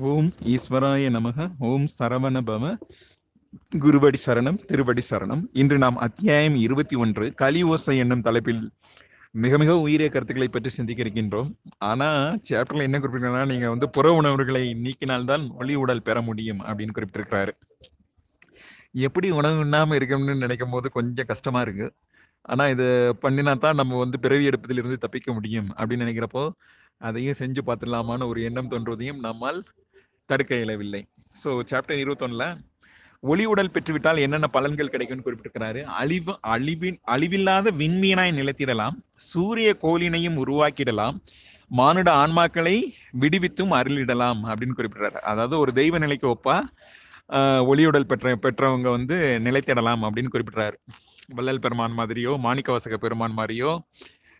ஓம் ஈஸ்வராய நமக ஓம் சரவண பவ குருவடி சரணம் திருவடி சரணம். இன்று நாம் அத்தியாயம் இருபத்தி ஒன்று கலி ஓசை என்னும் தலைப்பில் மிக மிக உயிரிய கருத்துக்களை பற்றி சிந்திக்க இருக்கின்றோம் ஆனா சாப்டர்ல என்ன குறிப்பிட்டிருக்கா நீங்க வந்து புற உணவுகளை நீக்கினால்தான் ஒளி உடல் பெற முடியும் அப்படின்னு குறிப்பிட்டிருக்கிறாரு. எப்படி உணவு உண்ணாம இருக்கணும்னு நினைக்கும் போது கொஞ்சம் கஷ்டமா இருக்கு. ஆனா இது பண்ணினா தான் நம்ம வந்து பிறவி எடுப்பதிலிருந்து தப்பிக்க முடியும் அப்படின்னு நினைக்கிறப்போ அதையும் செஞ்சு பார்த்துடலாமான்னு ஒரு எண்ணம் தோன்றுவதையும் நம்மால் தடுக்க இயலவில்லை. ஸோ சாப்டர் இருபத்தொன்னில் ஒளி உடல் பெற்றுவிட்டால் என்னென்ன பலன்கள் கிடைக்கும்னு குறிப்பிட்டிருக்கிறாரு. அழிவு அழிவின் அழிவில்லாத விண்மீனாய் நிலைத்திடலாம். சூரிய கோலினையும் உருவாக்கிடலாம். மானுட ஆன்மாக்களை விடுவித்தும் அருளிடலாம் அப்படின்னு குறிப்பிடுறாரு. அதாவது ஒரு தெய்வ நிலைக்கு ஒப்பா ஆஹ், ஒளியுடல் பெற்ற பெற்றவங்க வந்து நிலைத்திடலாம் அப்படின்னு குறிப்பிடுறாரு. வள்ளல் பெருமான் மாதிரியோ மாணிக்கவாசக பெருமான் மாதிரியோ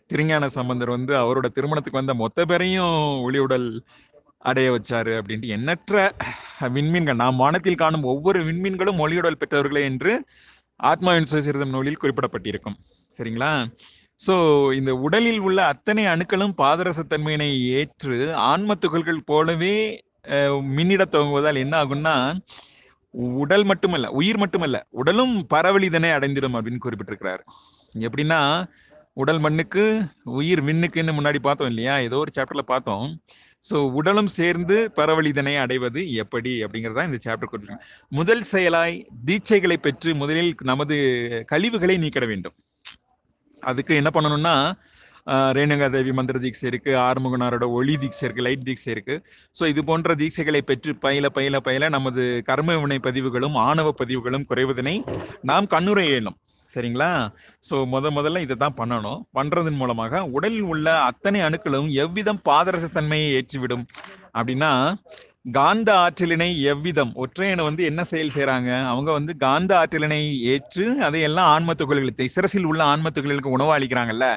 திருஞான சம்பந்தர் வந்து அவரோட திருமணத்துக்கு வந்த மொத்த பேரையும் ஒளியுடல் அடைய வச்சாரு அப்படின்ட்டு எண்ணற்ற விண்மீன்கள் நாம் வானத்தில் காணும் ஒவ்வொரு விண்மீன்களும் மொழியுடல் பெற்றவர்களே என்று ஆத்மா சிறிதம் நூலில் குறிப்பிடப்பட்டிருக்கும். சரிங்களா? ஸோ இந்த உடலில் உள்ள அத்தனை அணுக்களும் பாதரசத்தன்மையினை ஏற்று ஆன்ம துகள்கள் போலவே மின்னிட மின்னிடத் துவங்குவதால் என்ன ஆகும்னா உடல் மட்டுமல்ல உயிர் மட்டுமல்ல உடலும் பரவலிதனை அடைந்திடும் அப்படின்னு குறிப்பிட்டிருக்கிறார். எப்படின்னா உடல் மண்ணுக்கு உயிர் விண்ணுக்குன்னு முன்னாடி பார்த்தோம் இல்லையா? ஏதோ ஒரு சாப்டர்ல பார்த்தோம். ஸோ உடலும் சேர்ந்து பரவலிதனை அடைவது எப்படி அப்படிங்கிறதா இந்த சாப்டர் கொடுத்துருக்காங்க முதல் செயலாய் தீட்சைகளை பெற்று முதலில் நமது கழிவுகளை நீக்கிட வேண்டும். அதுக்கு என்ன பண்ணணும்னா ரேணுகா தேவி மந்திர தீட்சை இருக்கு ஆறுமுகனாரோட ஒளி தீட்சை இருக்கு லைட் தீட்சை இருக்கு. ஸோ இது போன்ற தீட்சைகளை பெற்று பயில பயில பயில நமது கர்ம வினை பதிவுகளும் ஆணவ பதிவுகளும் குறைவதனை நாம் கண்ணுரை இயலும் சரிங்களா? ஸோ முத முதல்ல இதை தான் பண்ணணும். பண்ணுறதன் மூலமாக உடலில் உள்ள அத்தனை அணுக்களும் எவ்விதம் பாதரசத்தன்மையை ஏற்றிவிடும்? அப்படின்னா காந்த ஆற்றலினை எவ்விதம் ஒற்றையனை வந்து என்ன செயல் செய்கிறாங்க அவங்க வந்து காந்த ஆற்றலினை ஏற்று அதையெல்லாம் ஆன்ம துகள்களுக்கு சிரசில் உள்ள ஆன்ம துகள்களுக்கு உணவு அளிக்கிறாங்கல்ல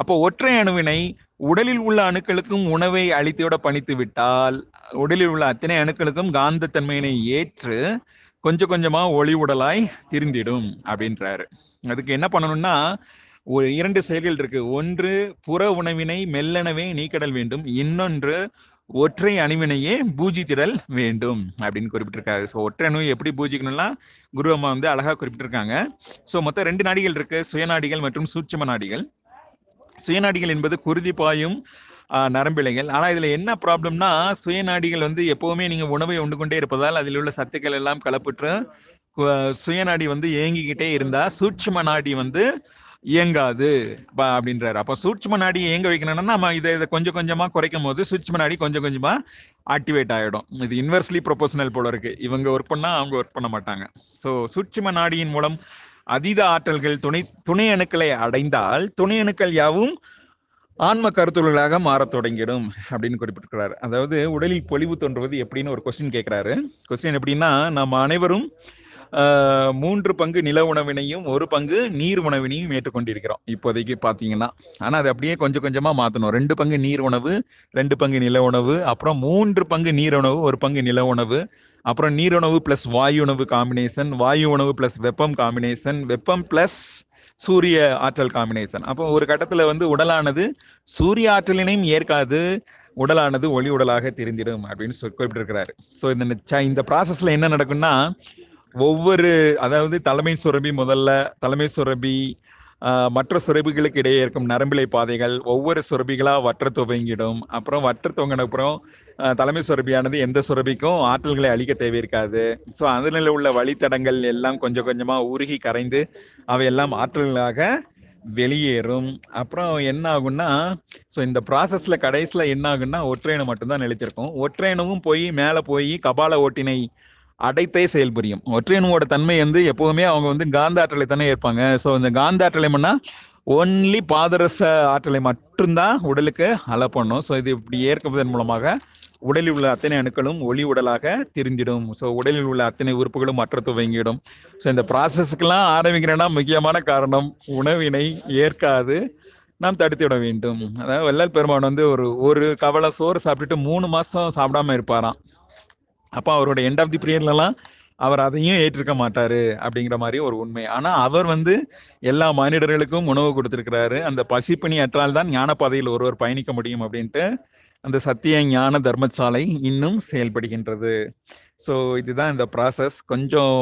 அப்போ ஒற்றை அணுவினை உடலில் உள்ள அணுக்களுக்கும் உணவை அளித்தோட பணித்து விட்டால் உடலில் உள்ள அத்தனை அணுக்களுக்கும் காந்தத்தன்மையினை ஏற்று கொஞ்சம் கொஞ்சமா ஒளி உடலாய் திருந்திடும் அப்படின்றாரு. அதுக்கு என்ன பண்ணணும்னா ஒரு இரண்டு செயல்கள் இருக்கு. ஒன்று புற உணவினை மெல்லனவே நீக்கடல் வேண்டும். இன்னொன்று ஒற்றை அணுவினையே பூஜித்திடல் வேண்டும் அப்படின்னு குறிப்பிட்டிருக்காரு. ஸோ ஒற்றை அணுவை எப்படி பூஜிக்கணும்னா குரு அம்மா வந்து அழகாக குறிப்பிட்டிருக்காங்க. ஸோ மொத்தம் ரெண்டு நாடிகள் இருக்கு. சுயநாடிகள் மற்றும் சூட்சம நாடிகள். சுயநாடிகள் என்பது குருதி பாயும் நரம்பிழைகள். ஆனா இதுல என்ன ப்ராப்ளம்னா சுயநாடிகள் வந்து எப்பவுமே நீங்க உணவை உண்டு கொண்டே இருப்பதால் அதில் உள்ள சத்துக்கள் எல்லாம் கலப்புற்று சுயநாடி வந்து இயங்கிக்கிட்டே இருந்தா சூட்சும நாடி வந்து இயங்காது பா அப்படின்றாரு. அப்போ சூட்சும நாடி இயங்க வைக்கணும்னா நம்ம இதை இதை கொஞ்சம் கொஞ்சமாக குறைக்கும் போது சூட்சும நாடி கொஞ்சம் கொஞ்சமாக ஆக்டிவேட் ஆகிடும் இது இன்வெர்ஸ்லி ப்ரொபோஷனல் போல இருக்கு. இவங்க ஒர்க் பண்ணால் அவங்க ஒர்க் பண்ண மாட்டாங்க. ஸோ சூட்சும நாடியின் மூலம் அதீத ஆற்றல்கள் துணை துணை அணுக்களை அடைந்தால் துணை அணுக்கள் யாவும் ஆன்ம கருத்துள்ளாக மாறத் தொடங்கிடும் அப்படின்னு குறிப்பிட்டிருக்கிறார். அதாவது உடலில் பொலிவு தோன்றுவது எப்படின்னு ஒரு கொஸ்டின் கேட்கிறாரு. கொஸ்டின் எப்படின்னா நம்ம அனைவரும் மூன்று பங்கு நில உணவினையும் ஒரு பங்கு நீர் உணவினையும் ஏற்றுக்கொண்டிருக்கிறோம் இப்போதைக்கு பார்த்தீங்கன்னா. ஆனால் அது அப்படியே கொஞ்சம் கொஞ்சமாக மாற்றணும் ரெண்டு பங்கு நீர் உணவு ரெண்டு பங்கு நில உணவு அப்புறம் மூன்று பங்கு நீர் உணவு ஒரு பங்கு நில உணவு அப்புறம் நீர் உணவு பிளஸ் வாயு உணவு காம்பினேஷன் வாயு உணவு பிளஸ் வெப்பம் காம்பினேஷன் வெப்பம் பிளஸ் சூரிய ஆற்றல் காம்பினேஷன் அப்போ ஒரு கட்டத்துல வந்து உடலானது சூரிய ஆற்றலினையும் ஏற்காது உடலானது ஒளி உடலாக தெரிந்திடும் அப்படின்னு சொல்லி குறிப்பிட்டிருக்கிறாரு. ஸோ இந்த இந்த ப்ராசஸ்ல என்ன நடக்கும்னா ஒவ்வொரு அதாவது தலைமை சுரபி முதல்ல தலைமை சுரபி மற்ற சுரபிகளுக்கு இடையே இருக்கும் நரம்பிலை பாதைகள் ஒவ்வொரு சுரபிகளாக வற்ற துவங்கிடும். அப்புறம் வற்ற துவங்கின அப்புறம் தலைமை சுரபியானது எந்த சுரபிக்கும் ஆற்றல்களை அழிக்க தேவை இருக்காது ஸோ அதில் உள்ள வழித்தடங்கள் எல்லாம் கொஞ்சம் கொஞ்சமாக உருகி கரைந்து அவையெல்லாம் ஆற்றல்களாக வெளியேறும். அப்புறம் என்ன ஆகும்னா ஸோ இந்த ப்ராசஸில் கடைசியில் என்ன ஆகும்னா ஒற்றையனை மட்டும்தான் நிலைத்திருக்கும். ஒற்றையணுவும் போய் மேலே போய் கபால ஓட்டினை அடைத்தே செயல்புரியும் ஒற்றையணுவோட தன்மை வந்து எப்பவுமே அவங்க வந்து காந்த ஆற்றலை தானே ஏற்பாங்க. ஸோ இந்த காந்த ஆற்றலை ஒன்லி பாதரச ஆற்றலை மட்டும்தான் உடலுக்கு அலை பண்ணும். ஸோ இது இப்படி ஏற்குவதன் மூலமாக உடலில் உள்ள அத்தனை அணுக்களும் ஒளி உடலாக திரிஞ்சிடும் ஸோ உடலில் உள்ள அத்தனை உறுப்புகளும் மற்ற துவங்கிடும் ஸோ இந்த ப்ராசஸ்க்கெல்லாம் ஆரம்பிக்கிறேன்னா முக்கியமான காரணம் உணவினை ஏற்காது நாம் தடுத்து விட வேண்டும். அதாவது வள்ளல் பெருமான் வந்து ஒரு ஒரு கவலை சோறு சாப்பிட்டுட்டு மூணு மாதம் சாப்பிடாம இருப்பாராம். அப்போ அவரோட எண்ட் ஆஃப் தி பீரியட்லலாம் அவர் அதையும் ஏற்றிருக்க மாட்டாரு அப்படிங்கிற மாதிரி ஒரு உண்மை. ஆனா அவர் வந்து எல்லா மானிடர்களுக்கும் உணவு கொடுத்திருக்கிறாரு. அந்த பசிப்பணி அற்றால் தான் ஞானப்பாதையில் ஒருவர் பயணிக்க முடியும் அப்படின்ட்டு அந்த சத்திய ஞான தர்மசாலை இன்னும் செயல்படுகின்றது. ஸோ இதுதான் இந்த ப்ராசஸ் கொஞ்சம்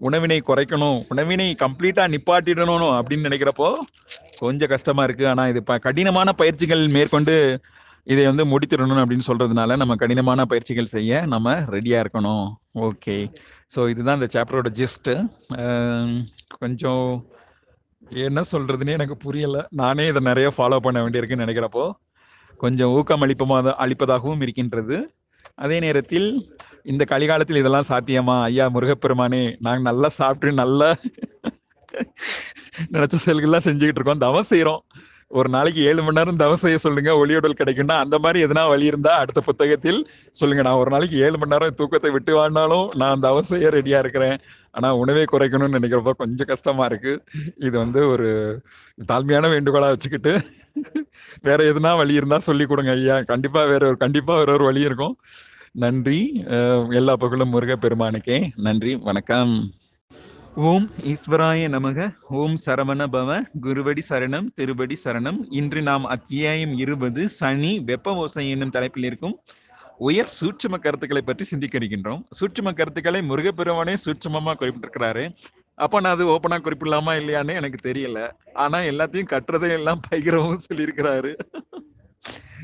உணவினை குறைக்கணும். உணவினை கம்ப்ளீட்டாக நிப்பாட்டிடணும் அப்படின்னு நினைக்கிறப்போ கொஞ்சம் கஷ்டமாக இருக்குது ஆனால் இது ப கடினமான பயிற்சிகள் மேற்கொண்டு இதை வந்து முடித்திடணும் அப்படின்னு சொல்றதுனால நம்ம கடினமான பயிற்சிகள் செய்ய நம்ம ரெடியா இருக்கணும். ஓகே ஸோ இதுதான் இந்த சாப்டரோட ஜிஸ்ட் கொஞ்சம் என்ன சொல்றதுன்னு எனக்கு புரியல. நானே இதை நிறைய ஃபாலோ பண்ண வேண்டியிருக்குன்னு நினைக்கிறப்போ கொஞ்சம் ஊக்கம் அளிப்பமாக அளிப்பதாகவும் இருக்கின்றது. அதே நேரத்தில் இந்த கலிகாலத்தில் இதெல்லாம் சாத்தியமா? ஐயா முருகப்பெருமானே நாங்கள் நல்லா சாப்பிட்டு நல்லா நினைச்ச செயல்கள்லாம் செஞ்சுக்கிட்டு இருக்கோம். தவம் செய்கிறோம் ஒரு நாளைக்கு ஏழு மணி நேரம் தவம் செய்ய சொல்லுங்க ஒளியோடல் கிடைக்கும்னா அந்த மாதிரி எதனா வழி இருந்தா அடுத்த புத்தகத்தில் சொல்லுங்க. நான் ஒரு நாளைக்கு ஏழு மணி நேரம் தூக்கத்தை விட்டு வாழ்னாலும் நான் தவம் செய்ய ரெடியா இருக்கிறேன். ஆனா உணவே குறைக்கணும்னு நினைக்கிறப்ப கொஞ்சம் கஷ்டமா இருக்கு. இது வந்து ஒரு தாழ்மையான வேண்டுகோளா வச்சுக்கிட்டு வேற எதுனா வழி இருந்தா சொல்லி கொடுங்க ஐயா. கண்டிப்பா வேற ஒரு கண்டிப்பா வேற ஒரு வழி இருக்கும். நன்றி. எல்லா பகலும் முருக பெருமானுக்கே நன்றி. வணக்கம். ஓம் ஈஸ்வராய நமக ஓம் சரவண பவ குருவடி சரணம் திருவடி சரணம். இன்று நாம் அத்தியாயம் இருபது சனி வெப்ப ஓசை என்னும் தலைப்பில் இருக்கும் உயர் சூட்சம கருத்துக்களை பற்றி சிந்திக்க இருக்கின்றோம் கருத்துக்களை முருகப்பெருமானே சூட்சுமமா குறிப்பிட்டிருக்கிறாரு. அப்ப நான் அது ஓப்பனா குறிப்பிடலாமா இல்லையான்னு எனக்கு தெரியல. ஆனா எல்லாத்தையும் கட்டுறதை எல்லாம் பகிரவும் சொல்லியிருக்கிறாரு.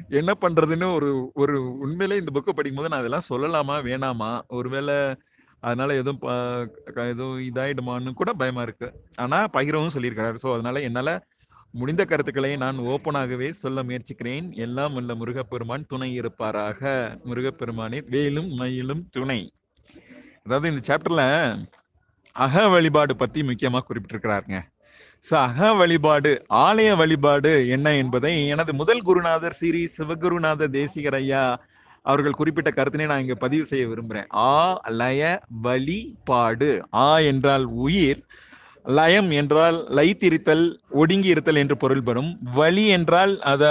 என்ன பண்றதுன்னு ஒரு ஒரு உண்மையிலே இந்த புக்கை படிக்கும்போது நான் அதெல்லாம் சொல்லலாமா வேணாமா? ஒருவேளை அதனால எதுவும் ப- க- எதுவும் இதாயிடுமான்னு கூட பயமா இருக்கு. ஆனா பகிரவும் சொல்லியிருக்காரு ஸோ அதனால என்னால முடிந்த கருத்துக்களை நான் ஓப்பனாகவே சொல்ல முயற்சிக்கிறேன். எல்லாம் உள்ள முருகப்பெருமான் துணை இருப்பாராக. முருகப்பெருமானே வேலும் மயிலும் துணை. அதாவது இந்த சாப்டர்ல அக வழிபாடு பத்தி முக்கியமா குறிப்பிட்டிருக்கிறாருங்க. ஸோ அக வழிபாடு ஆலய வழிபாடு என்ன என்பதை எனது முதல் குருநாதர் ஸ்ரீ சிவகுருநாத தேசிகர் ஐயா அவர்கள் குறிப்பிட்ட கருத்தினை நான் இங்க பதிவு செய்ய விரும்புறேன். ஆ லய வழிபாடு ஆ என்றால் உயிர் லயம் என்றால் லைத்திருத்தல் ஒடுங்கி இருத்தல் என்று பொருள்படும் வழி என்றால் அத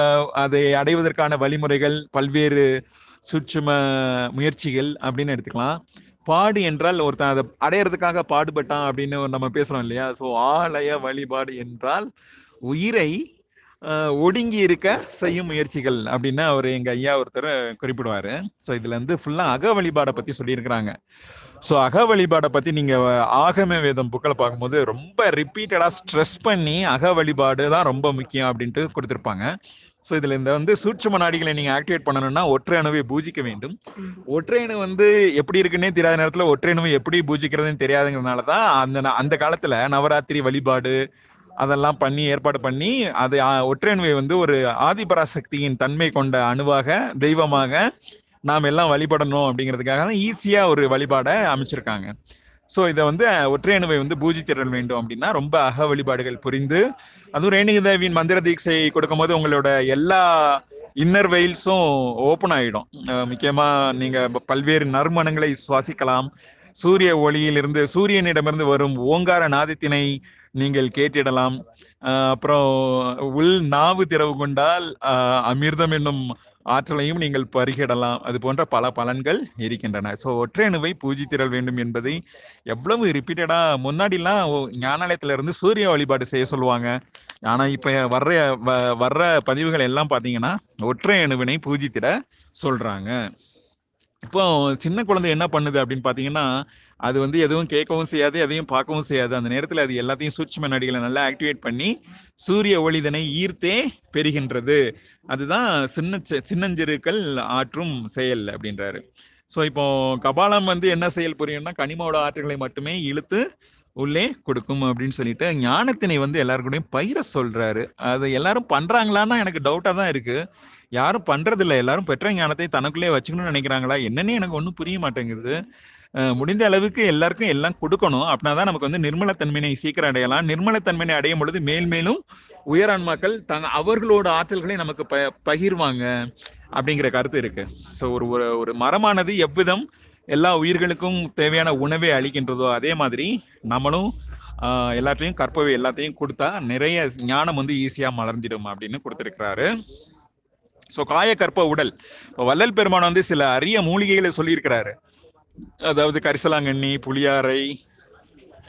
அதை அடைவதற்கான வழிமுறைகள் பல்வேறு சுற்றும முயற்சிகள் அப்படின்னு எடுத்துக்கலாம். பாடு என்றால் ஒருத்தன் அதை அடையிறதுக்காக பாடுபட்டான் அப்படின்னு நம்ம பேசுறோம் இல்லையா? ஸோ ஆலய வழிபாடு என்றால் உயிரை ஒடுங்கி இருக்க செய்யும் முயற்சிகள் அப்படின்னு அவர் எங்க ஐயா ஒருத்தர் குறிப்பிடுவாரு. ஸோ இதுல இருந்து ஃபுல்லா அக வழிபாடை பத்தி சொல்லியிருக்கிறாங்க. ஸோ அக வழிபாடை பத்தி நீங்க ஆகம வேதம் புக்கில் பார்க்கும்போது ரொம்ப ரிப்பீட்டடா ஸ்ட்ரெஸ் பண்ணி அக வழிபாடு தான் ரொம்ப முக்கியம் அப்படின்ட்டு கொடுத்துருப்பாங்க. ஸோ இதில் இந்த வந்து சூட்சும நாடிகளை நீங்கள் ஆக்டிவேட் பண்ணணும்னா ஒற்றை அணுவை பூஜிக்க வேண்டும். ஒற்றை அணு வந்து எப்படி இருக்குன்னே தெரியாத நேரத்தில் ஒற்றை அணுவை எப்படி பூஜிக்கிறதுன்னு தெரியாதுங்கிறதுனால தான் அந்த அந்த காலத்தில் நவராத்திரி வழிபாடு அதெல்லாம் பண்ணி ஏற்பாடு பண்ணி அது ஆ, வந்து ஒரு ஆதிபராசக்தியின் தன்மை கொண்ட அணுவாக தெய்வமாக நாம் எல்லாம் வழிபடணும் அப்படிங்கிறதுக்காக தான் ஈஸியாக ஒரு வழிபாடை அமைச்சிருக்காங்க. ஸோ இதை வந்து ஒற்றையணுவை வந்து பூஜித்திடல் வேண்டும் அப்படின்னா ரொம்ப அக வழிபாடுகள் புரிந்து அதுவும் ரேணுக தேவியின் மந்திர தீட்சை கொடுக்கும்போது உங்களோட எல்லா இன்னர் வெயில்ஸும் ஓப்பன் ஆகிடும் முக்கியமாக நீங்கள் பல்வேறு நறுமணங்களை சுவாசிக்கலாம். சூரிய ஒளியிலிருந்து சூரியனிடமிருந்து வரும் ஓங்கார நாதத்தினை நீங்கள் கேட்டிடலாம். அப்புறம் உள் நாவு திறவு கொண்டால் அமிர்தம் என்னும் ஆற்றலையும் நீங்கள் பருகிடலாம். அது போன்ற பல பலன்கள் இருக்கின்றன. ஸோ ஒற்றையணுவை பூஜித்திரல் வேண்டும் என்பதை எவ்வளவு ரிப்பீட்டடா முன்னாடிலாம் ஞானாலயத்திலிருந்து ஞானாலயத்துல இருந்து சூரிய வழிபாடு செய்ய சொல்லுவாங்க. ஆனா இப்ப வர்ற வ- வர்ற பதிவுகள் எல்லாம் பாத்தீங்கன்னா ஒற்றை அணுவினை பூஜித்திட சொல்றாங்க. இப்போ சின்ன குழந்தை என்ன பண்ணுது அப்படின்னு பார்த்தீங்கன்னா அது வந்து எதுவும் கேட்கவும் செய்யாது எதையும் பார்க்கவும் செய்யாது. அந்த நேரத்தில் அது எல்லாத்தையும் சூட்சும நடிகளை நல்லா ஆக்டிவேட் பண்ணி சூரிய ஒளிதனை ஈர்த்தே பெறுகின்றது. அதுதான் சின்ன சி- சின்னஞ்சிறுக்கள் ஆற்றும் செயல் அப்படின்றாரு. ஸோ இப்போ கபாலம் வந்து என்ன செயல் புரியும்னா கனிமோட ஆற்றுகளை மட்டுமே இழுத்து உள்ளே கொடுக்கும் அப்படின்னு சொல்லிட்டு ஞானத்தினை வந்து எல்லாருக்கூடையும் பயிர சொல்றாரு. அது எல்லாரும் பண்றாங்களான்னா எனக்கு டவுட்டாக தான் இருக்கு. யாரும் பண்றது இல்லை எல்லாரும் பெற்ற ஞானத்தை தனக்குள்ளே வச்சுக்கணும்னு நினைக்கிறாங்களா? என்னன்னு எனக்கு ஒன்றும் புரிய மாட்டேங்குது. முடிந்த அளவுக்கு எல்லாருக்கும் எல்லாம் கொடுக்கணும். அப்படின்னா தான் நமக்கு வந்து நிர்மலத்தன்மையை சீக்கிரம் அடையலாம். நிர்மலத்தன்மையை அடையும் பொழுது மேல் மேலும் உயரான்மாக்கள் தங்க அவர்களோட ஆற்றல்களை நமக்கு ப பகிர்வாங்க அப்படிங்கிற கருத்து இருக்கு. ஸோ ஒரு ஒரு ஒரு மரமானது எவ்விதம் எல்லா உயிர்களுக்கும் தேவையான உணவை அளிக்கின்றதோ அதே மாதிரி நம்மளும் எல்லாத்தையும் கற்பவை எல்லாத்தையும் கொடுத்தா நிறைய ஞானம் வந்து ஈஸியாக மலர்ந்திடும் அப்படின்னு கொடுத்துருக்கிறாரு. ஸோ காயக்கற்ப உடல். இப்போ வள்ளல் பெருமான் வந்து சில அரிய மூலிகைகளை சொல்லியிருக்கிறாரு. அதாவது கரிசலாங்கண்ணி புளியாரை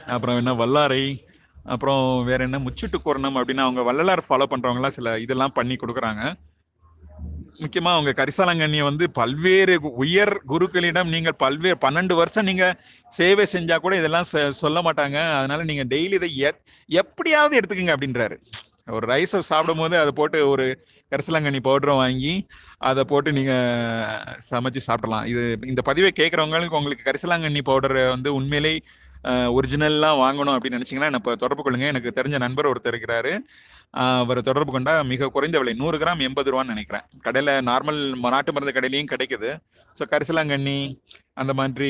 அப்புறம் என்ன வல்லாரை அப்புறம் வேற என்ன முச்சுட்டு கோரணம் அப்படின்னு அவங்க வள்ளலார் ஃபாலோ பண்றவங்கலாம் சில இதெல்லாம் பண்ணி கொடுக்குறாங்க. முக்கியமா அவங்க கரிசலாங்கண்ணியை வந்து பல்வேறு உயர் குருக்களிடம் நீங்கள் பல்வேறு பன்னெண்டு வருஷம் நீங்க சேவை செஞ்சா கூட இதெல்லாம் சொல்ல மாட்டாங்க. அதனால நீங்க டெய்லி இதை எத்- எப்படியாவது எடுத்துக்கங்க அப்படின்றாரு. ஒரு ரைஸை சாப்பிடும் போது அதை போட்டு ஒரு கரிசலாங்கண்ணி பவுடரை வாங்கி அதை போட்டு நீங்க சமைச்சு சாப்பிடலாம். இது இந்த பதிவை கேட்குறவங்களுக்கு உங்களுக்கு கரிசலாங்கண்ணி பவுடர் வந்து உண்மையிலே ஒரிஜினல்லாம் வாங்கணும் அப்படின்னு நினைச்சீங்கன்னா என்ன தொடர்பு கொள்ளுங்க. எனக்கு தெரிஞ்ச நண்பர் ஒருத்தர் இருக்கிறாரு. அவரை தொடர்பு கொண்டா மிக குறைந்த விலை நூறு கிராம் எண்பது ரூபான்னு நினைக்கிறேன். கடையில் நார்மல் நாட்டு மருந்து கடையிலையும் கிடைக்குது. ஸோ கரிசலாங்கண்ணி அந்த மாதிரி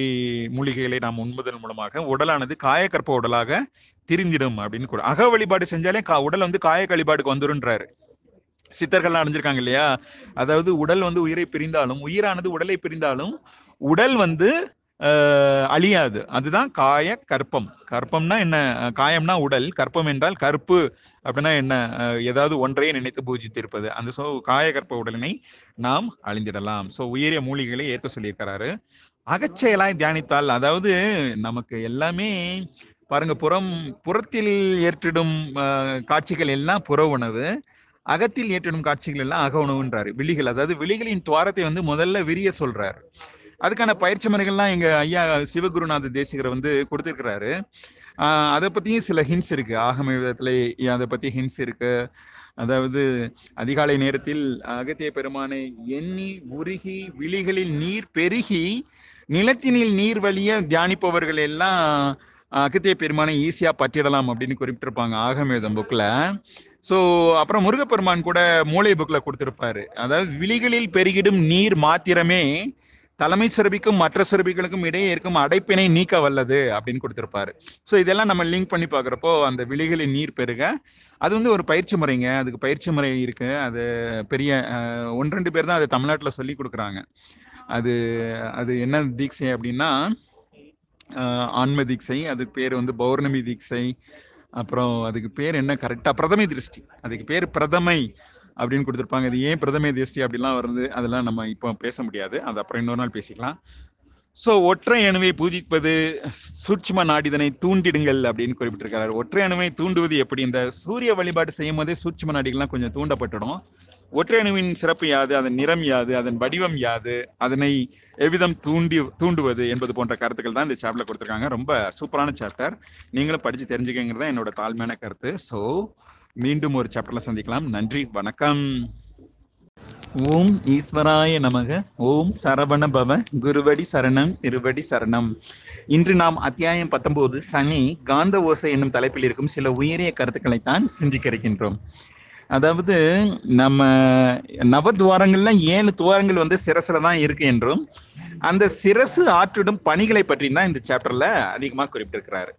மூலிகைகளை நாம் உண்பதன் மூலமாக உடலானது காயக்கற்ப உடலாக திரிந்திடும் அப்படின்னு கூட. அக வழிபாடு செஞ்சாலே கா உடல் வந்து காய வழிபாடுக்கு வந்துருன்றாரு. சித்தர்கள்லாம் அடைஞ்சிருக்காங்க இல்லையா? அதாவது உடல் வந்து உயிரை பிரிந்தாலும் உயிரானது உடலை பிரிந்தாலும் உடல் வந்து அழியாது. அதுதான் காய கற்பம். கற்பம்னா என்ன? காயம்னா உடல். கற்பம் என்றால் கற்பு. அப்படின்னா என்ன? ஏதாவது ஒன்றையே நினைத்து பூஜித்திருப்பது. அந்த சோ காய கற்ப உடலினை நாம் அழிந்திடலாம். சோ உயரிய மூலிகைகளை ஏற்க சொல்லியிருக்கிறாரு. அகச்செயலாய் தியானித்தால் அதாவது நமக்கு எல்லாமே பாருங்க புறம் புறத்தில் ஏற்றிடும் காட்சிகள் எல்லாம் புற உணவு. அகத்தில் ஏற்றிடும் காட்சிகள் எல்லாம் அக உணவுன்றாரு. விழிகள். அதாவது விழிகளின் துவாரத்தை வந்து முதல்ல விரிய சொல்றாரு. அதுக்கான பயிற்சி முறைகள்லாம் எங்க ஐயா சிவகுருநாத தேசிகர் வந்து கொடுத்துருக்கிறாரு. அதை பத்தியும் சில ஹிண்ட்ஸ் இருக்கு. ஆகம விதத்துல அதை பத்தி ஹிண்ட்ஸ் இருக்கு. அதாவது அதிகாலை நேரத்தில் அகத்திய பெருமானை எண்ணி உருகி விழிகளில் நீர் பெருகி நிலத்தினில் நீர் வழிய தியானிப்பவர்கள் எல்லாம் அகத்திய பெருமானை ஈஸியா பற்றிடலாம் அப்படின்னு குறிப்பிட்டிருப்பாங்க ஆகமேதம் புக்ல ஸோ அப்புறம் முருகப்பெருமான் கூட மூளை புக்ல கொடுத்துருப்பாரு. அதாவது விழிகளில் பெருகிடும் நீர் மாத்திரமே தலைமை சிறபிக்கும் மற்ற சிறபிகளுக்கும் இடையே இருக்கும் அடைப்பினை நீக்க வல்லது அப்படின்னு கொடுத்துருப்பாரு. ஸோ இதெல்லாம் நம்ம லிங்க் பண்ணி பார்க்குறப்போ அந்த விழிகளின் நீர் பெருக. அது வந்து ஒரு பயிற்சி முறைங்க. அதுக்கு பயிற்சி முறை இருக்கு. அது பெரிய ஒன்று ரெண்டு பேர் தான் அது தமிழ்நாட்டில் சொல்லி கொடுக்குறாங்க. அது அது என்ன தீட்சை அப்படின்னா ஆன்ம தீட்சை அதுக்கு பேர் வந்து பௌர்ணமி தீட்சை அப்புறம் அதுக்கு பேர் என்ன? கரெக்டாக பிரதமை திருஷ்டி. அதுக்கு பேர் பிரதமை. அப்படின்னு கொடுத்துருப்பாங்க. இது ஏன் பிரதமை தேஷ்டி அப்படிலாம் வருது? அதெல்லாம் நம்ம இப்போ பேச முடியாது. அது அப்புறம் இன்னொரு நாள் பேசிக்கலாம். ஸோ ஒற்றை அணுவை பூஜிப்பது சூட்சும நாடிதனை தூண்டிடுங்கள் அப்படின்னு குறிப்பிட்டிருக்காரு. ஒற்றை அணுவை தூண்டுவது எப்படி? இந்த சூரிய வழிபாடு செய்யும் போதே சூட்சும நாடிகள்லாம் கொஞ்சம் தூண்டப்பட்டுடும். ஒற்றை அணுவின் சிறப்பு யாது? அதன் நிறம் யாது? அதன் வடிவம் யாது? அதனை எவ்விதம் தூண்டி தூண்டுவது என்பது போன்ற கருத்துக்கள் தான் இந்த சாப்டர்ல கொடுத்துருக்காங்க. ரொம்ப சூப்பரான சாப்டர் நீங்களும் படித்து தெரிஞ்சுக்கங்கிறது தான் என்னோட தாழ்மையான கருத்து. ஸோ மீண்டும் ஒரு சாப்டர்ல சந்திக்கலாம். நன்றி வணக்கம். ஓம் ஈஸ்வராய நமக ஓம் சரவண பவ குருவடி சரணம் திருவடி சரணம். இன்று நாம் அத்தியாயம் பத்தொன்பது சனி காந்த ஓசை என்னும் தலைப்பில் இருக்கும் சில உயரிய கருத்துக்களைத்தான் சிந்திக்க இருக்கின்றோம். அதாவது நம்ம நவதுவாரங்கள்ல ஏழு துவாரங்கள் வந்து சிரசுல தான் இருக்கு என்றும் அந்த சிரசு ஆற்றிடும் பணிகளை பற்றி தான் இந்த சாப்டர்ல அதிகமாக குறிப்பிட்டிருக்கிறாரு.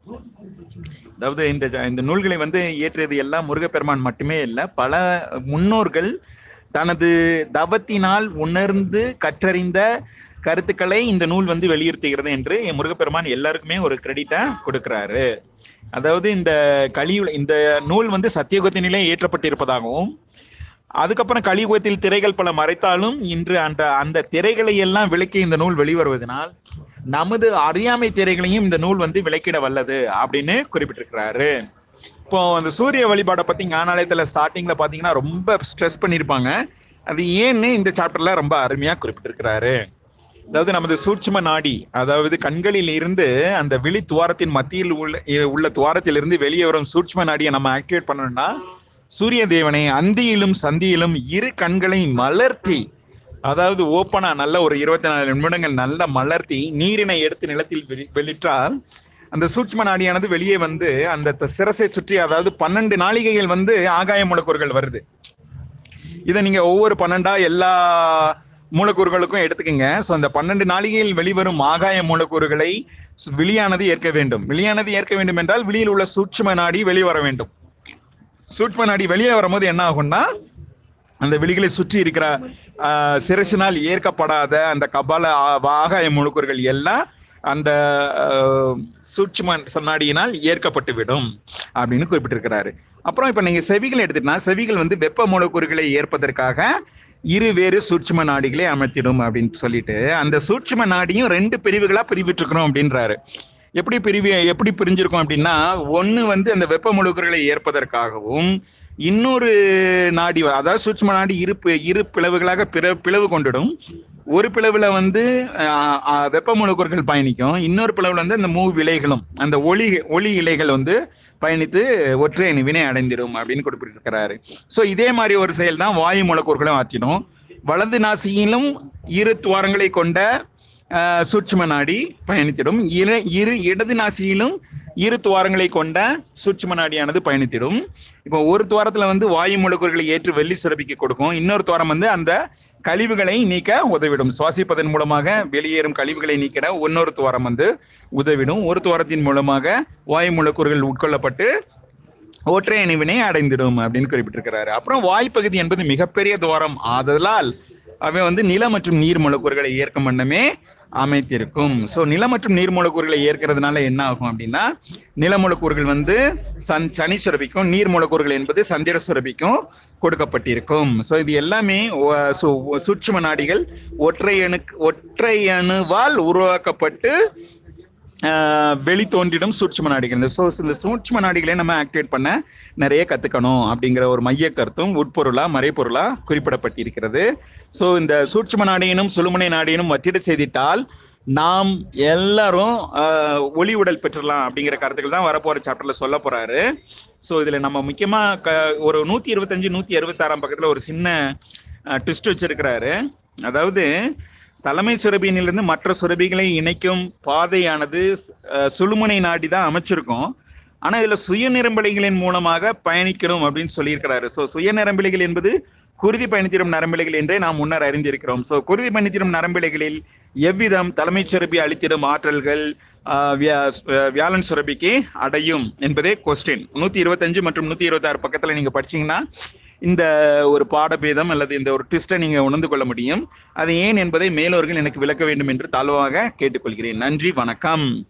அதாவது இந்த இந்த நூல்களை வந்து இயற்றியது எல்லாம் முருகப்பெருமான் மட்டுமே இல்லை பல முன்னோர்கள் தனது தவத்தினால் உணர்ந்து கற்றறிந்த கருத்துக்களை இந்த நூல் வந்து வெளியுறுத்துகிறது என்று முருகப்பெருமான் எல்லாருக்குமே ஒரு கிரெடிட்டா கொடுக்கிறாரு. அதாவது இந்த கலியுல இந்த நூல் வந்து சத்தியுகத்தினிலே ஏற்றப்பட்டிருப்பதாகவும் அதுக்கப்புறம் கலியுகத்தில் திரைகள் பல மறைத்தாலும் இன்று அந்த அந்த திரைகளை எல்லாம் விளக்கி இந்த நூல் வெளிவருவதனால் நமது அறியாமை திரைகளையும் இந்த நூல் வந்து விளக்கிட வல்லது அப்படின்னு குறிப்பிட்டிருக்கிறாரு. இப்போ அந்த சூரிய வழிபாடை பத்தி ஞானாலயத்துல ஸ்டார்டிங்ல பாத்தீங்கன்னா ரொம்ப ஸ்ட்ரெஸ் பண்ணியிருப்பாங்க அது ஏன்னு இந்த சாப்டர்ல ரொம்ப அருமையா குறிப்பிட்டிருக்கிறாரு. அதாவது நமது சூட்சும நாடி அதாவது கண்களில் இருந்து அந்த விழி துவாரத்தின் மத்தியில் உள்ள உள்ள துவாரத்தில் இருந்து வெளியே வரும் சூட்சும நாடியை நம்ம ஆக்டிவேட் பண்ணணும்னா சூரிய தேவனை அந்தியிலும் சந்தியிலும் இரு கண்களை மலர்த்தி அதாவது ஓப்பனா நல்ல ஒரு இருபத்தி நாலு நிமிடங்கள் நல்ல மலர்த்தி நீரினை எடுத்து நிலத்தில் வெளி- வெளியிட்டால் அந்த சூட்சும நாடியானது வெளியே வந்து அந்த சிரசை சுற்றி அதாவது பன்னெண்டு நாளிகைகள் வந்து ஆகாய மூலக்கூறுகள் வருது. இதை நீங்க ஒவ்வொரு பன்னெண்டா எல்லா மூலக்கூறுகளுக்கும் எடுத்துக்கங்க. ஸோ அந்த பன்னெண்டு நாளிகையில் வெளிவரும் ஆகாய மூலக்கூறுகளை வெளியானது ஏற்க வேண்டும். விழியானது ஏற்க வேண்டும் என்றால் வெளியில் உள்ள சூட்சும நாடி வெளிவர வேண்டும். சூட்சும நாடி வெளியே வரும்போது என்ன ஆகும்னா அந்த விழிகளை சுற்றி இருக்கிற சிறசினால் சிரசினால் ஏற்கப்படாத அந்த கபால ஆ- ஆகாய முழுக்கூறுகள் எல்லாம் அந்த சூட்சும சன்னாடியினால் ஏற்கப்பட்டுவிடும் அப்படின்னு குறிப்பிட்டிருக்கிறாரு. அப்புறம் இப்போ நீங்கள் செவிகள் எடுத்துட்டா செவிகள் வந்து வெப்ப மூலக்கூறுகளை ஏற்பதற்காக இரு வேறு சூட்சும நாடிகளை அமைத்திடும் அப்படின்னு சொல்லிட்டு அந்த சூட்சும நாடியும் ரெண்டு பிரிவுகளா பிரிவிட்டிருக்கிறோம் அப்படின்றாரு. எப்படி பிரிவு எப்படி பிரிஞ்சிருக்கும் அப்படின்னா ஒன்று வந்து அந்த வெப்ப முழுக்கர்களை ஏற்பதற்காகவும் இன்னொரு நாடி அதாவது சூட்சும நாடி இரு பி- இரு பிளவுகளாக பிற பிளவு கொண்டிடும். ஒரு பிளவுல வந்து வெப்ப மூலக்கூறுகள் பயணிக்கும். இன்னொரு பிளவுல வந்து அந்த மூ விலைகளும் அந்த ஒளி ஒளி இலைகள் வந்து பயணித்து ஒற்றை வினை அடைந்திடும் அப்படின்னு குறிப்பிட்டிருக்கிறாரு. ஸோ இதே மாதிரி ஒரு செயல் தான் வாயு மூலக்கூறுகளும் ஆற்றிடும். வலது நாசியிலும் இரு துவாரங்களை கொண்ட ஆஹ், சூட்சும நாடி பயணித்திடும். இரு இரு இடது நாசியிலும் இரு துவாரங்களை கொண்ட சூட்சும நாடியானது பயணித்திடும். இப்போ ஒரு துவாரத்துல வந்து வாயு மூலக்கூறுகளை ஏற்று வெள்ளி சுரப்பிக்கு கொடுக்கும். இன்னொரு துவாரம் வந்து அந்த கழிவுகளை நீக்க உதவிடும். சுவாசிப்பதன் மூலமாக வெளியேறும் கழிவுகளை நீக்கிட இன்னொரு துவாரம் வந்து உதவிடும். ஒரு துவாரத்தின் மூலமாக வாயு மூலக்கூறுகள் உட்கொள்ளப்பட்டு ஒற்றை அணுவினை அடைந்திடும் அப்படின்னு குறிப்பிட்டிருக்கிறாரு. அப்புறம் வாய்ப்பகுதி என்பது மிகப்பெரிய துவாரம். ஆதலால் அவை வந்து நில மற்றும் நீர் மூலக்கூறுகளை ஏற்கும் வண்ணமே அமைத்திருக்கும் ஸோ நில மற்றும் நீர் மூலக்கூறுகளை ஏற்கிறதுனால என்ன ஆகும் அப்படின்னா நில மூலக்கூறுகள் வந்து சன் சனி சுரபிக்கும் நீர் மூலக்கூறுகள் என்பது சந்திர சுரபிக்கும் கொடுக்கப்பட்டிருக்கும். ஸோ இது எல்லாமே சு- சூட்சும நாடிகள் ஒற்றை அணு ஒற்றை அணுவால் உருவாக்கப்பட்டு வெளி தோன்றிடும் சூட்சும நாடிகள். இந்த ஸோ இந்த சூட்சும நாடிகளை நம்ம ஆக்டிவேட் பண்ண நிறைய கற்றுக்கணும் அப்படிங்கிற ஒரு மைய கருத்தும் உட்பொருளா மறைப்பொருளா குறிப்பிடப்பட்டிருக்கிறது. ஸோ இந்த சூட்சும நாடியினும் சுழுமனை நாடியினும் வற்றிட செய்திட்டால் நாம் எல்லாரும் ஒளி உடல் பெற்றலாம் அப்படிங்கிற கருத்துக்கள் தான் வரப்போற சாப்டர்ல சொல்ல போறாரு. ஸோ இதுல நம்ம முக்கியமா க ஒரு நூத்தி இருபத்தஞ்சு நூத்தி அறுபத்தாறாம் பக்கத்துல ஒரு சின்ன ட்விஸ்ட் வச்சிருக்கிறாரு. அதாவது தலைமை சுரபியிலிருந்து மற்ற சுரபிகளை இணைக்கும் பாதையானது சுழுமனை சுழுமுனை நாடி தான் அமைச்சிருக்கோம். ஆனா இதுல சுய நிரம்பலிகளின் மூலமாக பயணிக்கணும் அப்படின்னு சொல்லியிருக்கிறாரு. ஸோ சுய நிரம்பலிகள் என்பது குருதி பயணித்திடும் நரம்பிலைகள் என்றே நாம் முன்னர் அறிந்திருக்கிறோம். ஸோ குருதி பயணித்திடும் நரம்பிலைகளில் எவ்விதம் தலைமைச் சுரபி அளித்திடும் ஆற்றல்கள் வியா- வியாழன் சுரபிக்கு அடையும் என்பதே கொஸ்டின் நூத்தி இருபத்தஞ்சு மற்றும் நூத்தி இருபத்தாறு பக்கத்துல நீங்க படிச்சீங்கன்னா இந்த ஒரு பாடபேதம் அல்லது இந்த ஒரு ட்விஸ்டை நீங்க உணர்ந்து கொள்ள முடியும். அது ஏன் என்பதை மேலோர்கள் எனக்கு விளக்க வேண்டும் என்று தாழ்வாக கேட்டுக்கொள்கிறேன். நன்றி வணக்கம்.